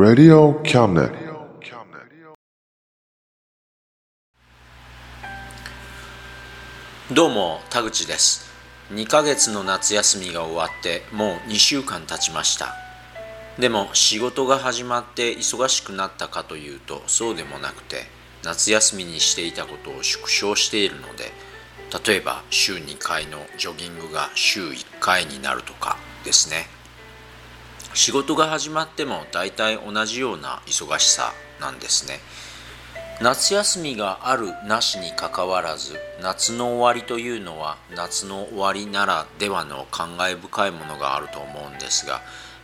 Radio Cabinet. どうも田口です2ヶ月の夏休みが終わってもう2週間経ちましたでも仕事が始まって忙しくなったかというとそうでもなくて夏休みにしていたことを縮小しているので例えば週2回のジョギングが週1回になるとかですね仕事が始まっても大体同じような忙しさなんですね。夏休みがあるなしにかかわらず夏の終わりというのは夏の終わりならではの感慨深いものがあると思うんですが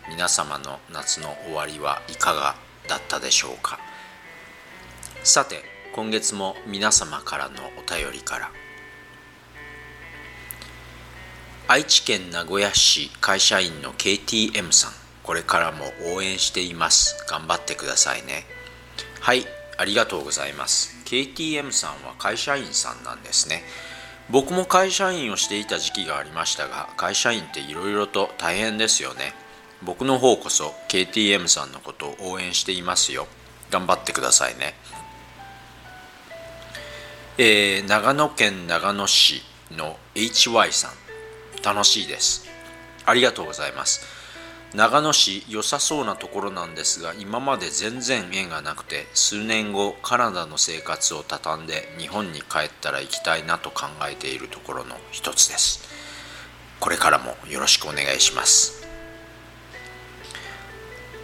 皆様の夏の終わりはいかがだったでしょうか。さて今月も皆様からのお便りから。愛知県名古屋市会社員の KTM さん。これからも応援しています。頑張ってくださいね。はいありがとうございます。KTM さんは会社員さんなんですね。僕も会社員をしていた時期がありましたが会社員っていろいろと大変ですよね。僕の方こそ KTM さんのことを応援していますよ。頑張ってくださいね。えー、長野県長野市の HY さん。楽しいです。ありがとうございます。長野市良さそうなところなんですが今まで全然縁がなくて数年後カナダの生活を畳んで日本に帰ったら行きたいなと考えているところの一つです。これからもよろしくお願いします。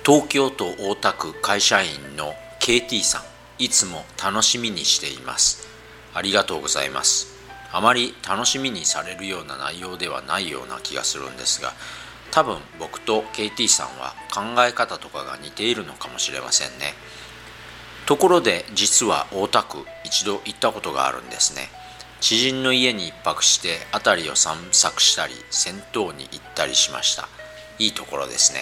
東京都大田区会社員の KT さんいつも楽しみにしています。ありがとうございます。あまり楽しみにされるような内容ではないような気がするんですが多分僕と KT さんは考え方とかが似ているのかもしれませんね。ところで実は大田区一度行ったことがあるんですね。知人の家に一泊して辺りを散策したり銭湯に行ったりしました。いいところですね。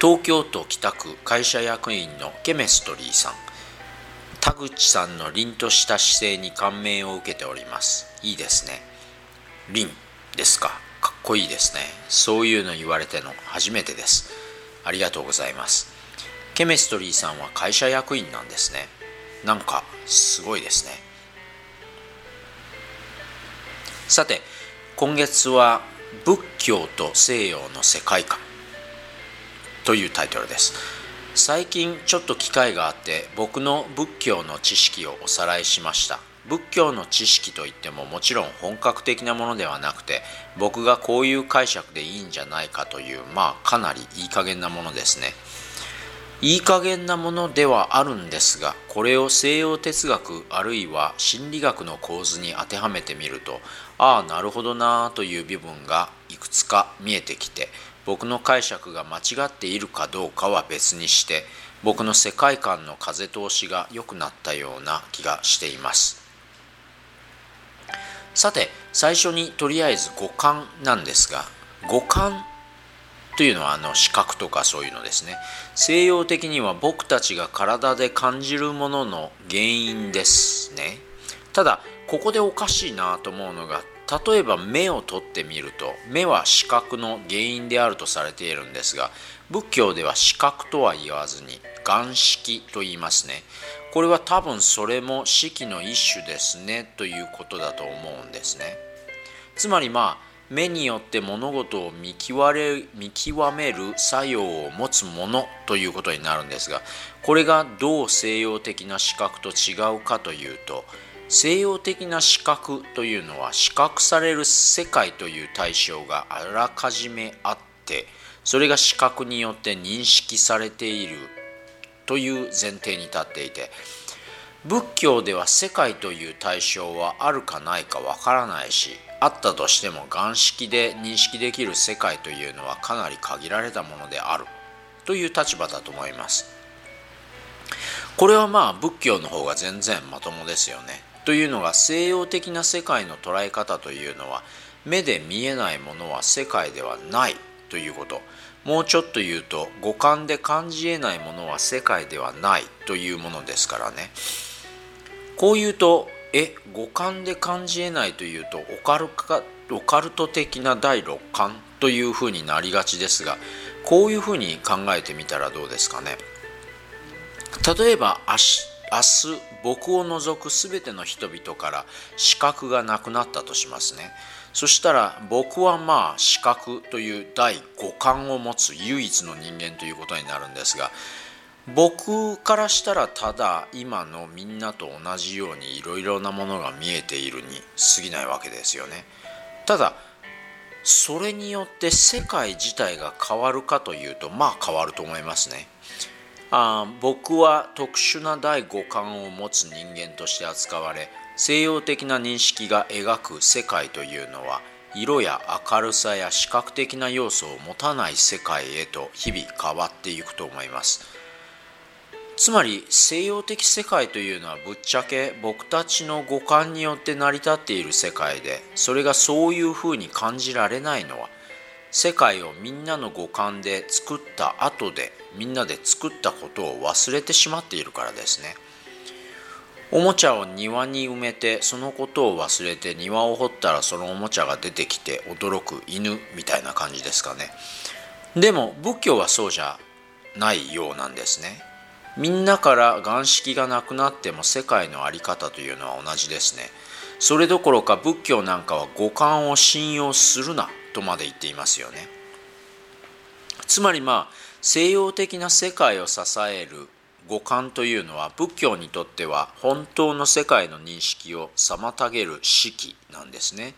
東京都北区会社役員のケメストリーさん。田口さんの凛とした姿勢に感銘を受けております。いいですね。凛ですか。こいいですね。そういうの言われての初めてです。ありがとうございます。ケメストリーさんは会社役員なんですね。なんかすごいですね。さて今月は仏教と西洋の世界観。というタイトルです。最近ちょっと機会があって僕の仏教の知識をおさらいしました。仏教の知識といってももちろん本格的なものではなくて僕がこういう解釈でいいんじゃないかというまあかなりいい加減なものですね。いい加減なものではあるんですがこれを西洋哲学あるいは心理学の構図に当てはめてみるとああなるほどなあという部分がいくつか見えてきて僕の解釈が間違っているかどうかは別にして僕の世界観の風通しが良くなったような気がしています。さて最初にとりあえず五感なんですが五感というのはあの視覚とかそういうのですね。西洋的には僕たちが体で感じるものの原因ですね。ただここでおかしいなと思うのが例えば目を取ってみると目は視覚の原因であるとされているんですが仏教では視覚とは言わずに眼色と言いますね。これは多分それも色の一種ですねということだと思うんですね。つまりまあ目によって物事を見極れ見極める作用を持つものということになるんですがこれがどう西洋的な視覚と違うかというと西洋的な視覚というのは視覚される世界という対象があらかじめあってそれが視覚によって認識されているという前提に立っていて仏教では世界という対象はあるかないかわからないしあったとしても眼識で認識できる世界というのはかなり限られたものであるという立場だと思います。これはまあ仏教の方が全然まともですよね。というのが西洋的な世界の捉え方というのは目で見えないものは世界ではないということ。もうちょっと言うと五感で感じえないものは世界ではないというものですからね。こう言うとえ五感で感じえないというとオカルカオカルト的な第六感というふうになりがちですがこういうふうに考えてみたらどうですかね。例えば明日僕を除く全ての人々から視覚がなくなったとしますね。そしたら僕はまあ視覚という第五感を持つ唯一の人間ということになるんですが僕からしたらただ今のみんなと同じようにいろいろなものが見えているに過ぎないわけですよね。ただそれによって世界自体が変わるかというとまあ変わると思いますね。あ僕は特殊な第五感を持つ人間として扱われ西洋的な認識が描く世界というのは色や明るさや視覚的な要素を持たない世界へと日々変わっていくと思います。つまり西洋的世界というのはぶっちゃけ僕たちの五感によって成り立っている世界でそれがそういうふうに感じられないのは世界をみんなの五感で作った後でみんなで作ったことを忘れてしまっているからですね。おもちゃを庭に埋めてそのことを忘れて庭を掘ったらそのおもちゃが出てきて驚く犬みたいな感じですかね。でも仏教はそうじゃないようなんですね。みんなから眼識がなくなっても世界の在り方というのは同じですね。それどころか仏教なんかは五感を信用するな。とまで言っていますよね。つまりまあ西洋的な世界を支える五感というのは仏教にとっては本当の世界の認識を妨げる式なんですね。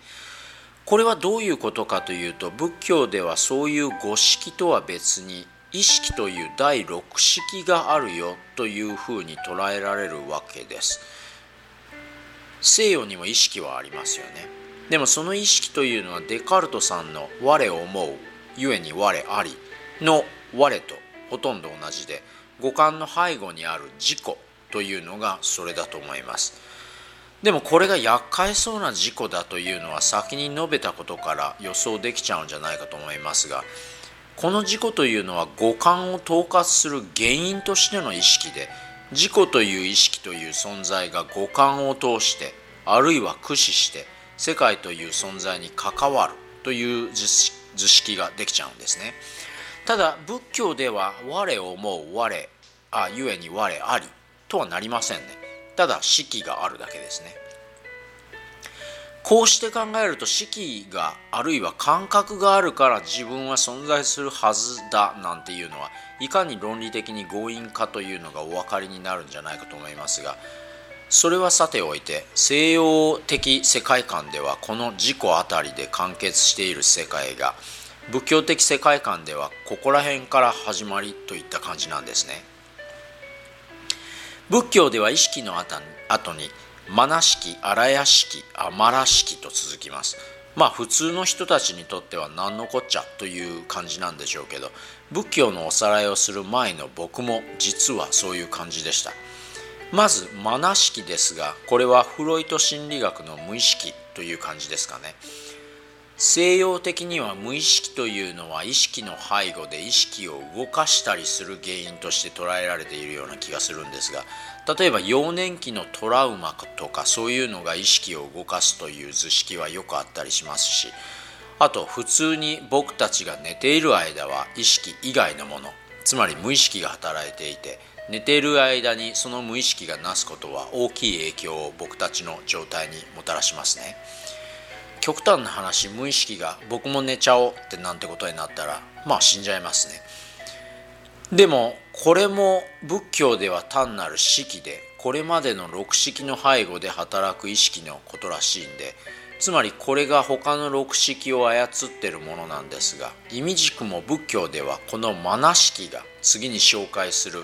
これはどういうことかというと仏教ではそういう五式とは別に意識という第六式があるよというふうに捉えられるわけです。西洋にも意識はありますよね。でもその意識というのはデカルトさんの「我を思う」ゆえに「我あり」の「我」とほとんど同じで五感の背後にある自己というのがそれだと思います。でもこれが厄介そうな事故だというのは先に述べたことから予想できちゃうんじゃないかと思いますがこの自己というのは五感を統括する原因としての意識で自己という意識という存在が五感を通してあるいは駆使して世界という存在に関わるという図式ができちゃうんですね。ただ仏教では我を思う我あゆえに我ありとはなりませんね。ただ式があるだけですね。こうして考えると式があるいは感覚があるから自分は存在するはずだなんていうのはいかに論理的に強引かというのがお分かりになるんじゃないかと思いますがそれはさておいて西洋的世界観ではこの自己あたりで完結している世界が仏教的世界観ではここら辺から始まりといった感じなんですね仏教では意識の後にマナ式、荒屋式、アマラ式と続きます。まあ普通の人たちにとっては何のこっちゃという感じなんでしょうけど仏教のおさらいをする前の僕も実はそういう感じでしたまずマナ式ですがこれはフロイト心理学の無意識という感じですかね。西洋的には無意識というのは意識の背後で意識を動かしたりする原因として捉えられているような気がするんですが例えば幼年期のトラウマとかそういうのが意識を動かすという図式はよくあったりしますしあと普通に僕たちが寝ている間は意識以外のものつまり無意識が働いていて寝ている間にその無意識がなすことは大きい影響を僕たちの状態にもたらしますね。極端な話無意識が僕も寝ちゃおうってなんてことになったらまあ死んじゃいますね。でもこれも仏教では単なる式でこれまでの六式の背後で働く意識のことらしいんでつまりこれが他の六式を操ってるものなんですが意味軸も仏教ではこのマナ式が次に紹介する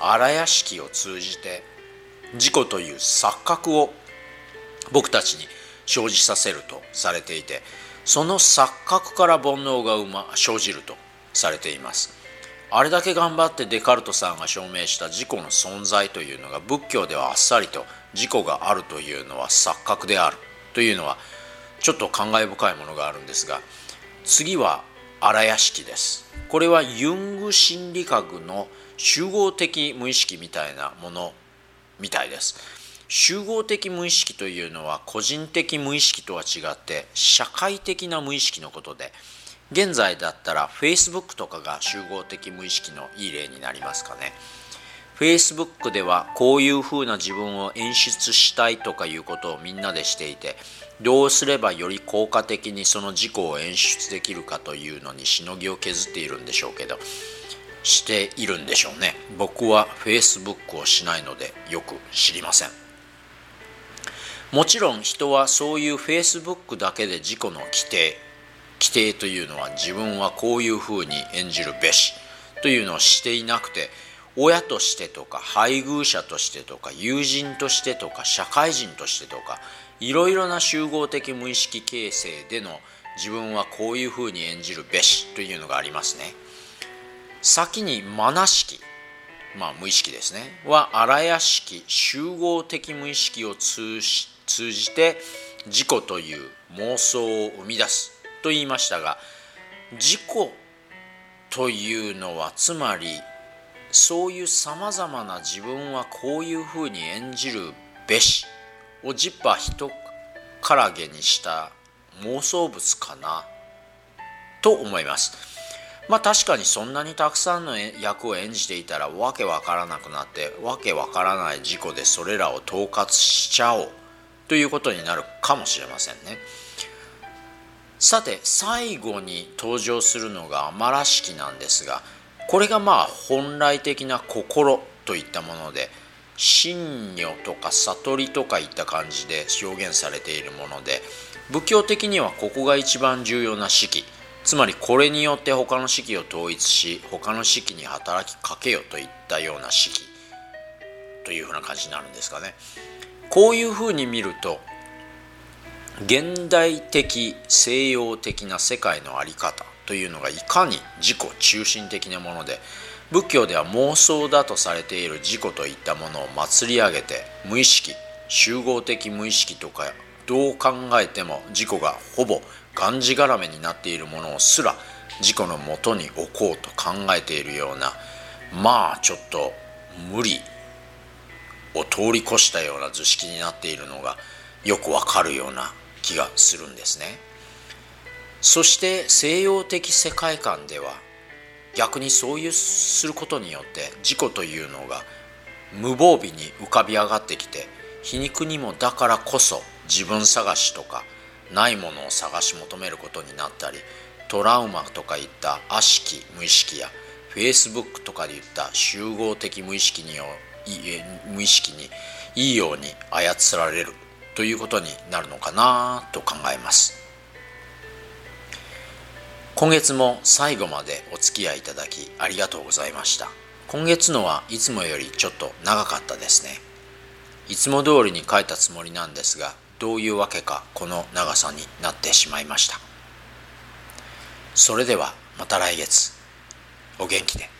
荒屋敷を通じて自己という錯覚を僕たちに生じさせるとされていてその錯覚から煩悩が生、ま、生じるとされています。あれだけ頑張ってデカルトさんが証明した自己の存在というのが仏教ではあっさりと自己があるというのは錯覚であるというのはちょっと感慨深いものがあるんですが次は荒屋敷です。これはユング心理学の集合的無意識みたいなものみたいです。集合的無意識というのは個人的無意識とは違って社会的な無意識のことで現在だったら Facebook とかが集合的無意識のいい例になりますかね。Facebook ではこういうふうな自分を演出したいとかいうことをみんなでしていてどうすればより効果的にその自己を演出できるかというのにしのぎを削っているんでしょうけどしているんでしょうね僕は Facebook をしないのでよく知りませんもちろん人はそういう Facebook だけで自己の規定規定というのは自分はこういうふうに演じるべしというのをしていなくて親としてとか配偶者としてとか友人としてとか社会人としてとかいろいろな集合的無意識形成での自分はこういうふうに演じるべしというのがありますね。先にマナ式、まあ無意識ですね、は荒屋式集合的無意識を通じて自己という妄想を生み出すと言いましたが自己というのはつまりそういうさまざまな自分はこういうふうに演じるべしをジッパー人からげにした妄想物かなと思います。まあ確かにそんなにたくさんの役を演じていたらわけわからなくなってわけわからない事故でそれらを統括しちゃおう。ということになるかもしれませんね。さて最後に登場するのがアマラ式なんですがこれがまあ本来的な心といったもので真如とか悟りとかいった感じで表現されているもので仏教的にはここが一番重要な式。つまりこれによって他の式を統一し他の式に働きかけよといったような式というふうな感じになるんですかね。こういうふうに見ると現代的西洋的な世界の在り方というのがいかに自己中心的なもので仏教では妄想だとされている自己といったものを祭り上げて無意識集合的無意識とかどう考えても自己がほぼがんじがらめになっているものをすら自己のもとに置こうと考えているようなまあちょっと無理を通り越したような図式になっているのがよくわかるような気がするんですね。そして西洋的世界観では逆にそういうすることによって自己というのが無防備に浮かび上がってきて皮肉にもだからこそ自分探しとかないものを探し求めることになったりトラウマとかいった悪しき無意識やフェイスブックとかで言った集合的無意識に無意識にいいように操られるということになるのかなと考えます。今月も最後までお付き合いいただきありがとうございました今月のはいつもよりちょっと長かったですねいつも通りに書いたつもりなんですがどういうわけかこの長さになってしまいました。それではまた来月。お元気で。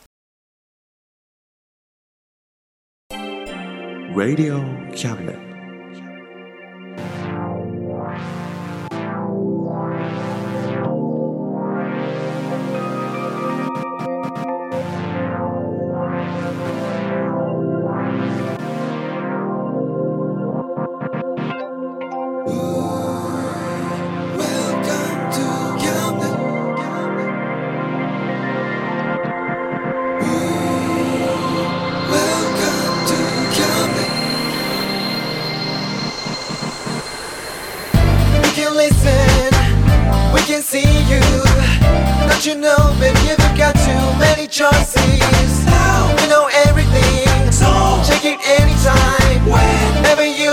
Radio Cabinet. choices. Now we know everything. So check it anytime. Whenever you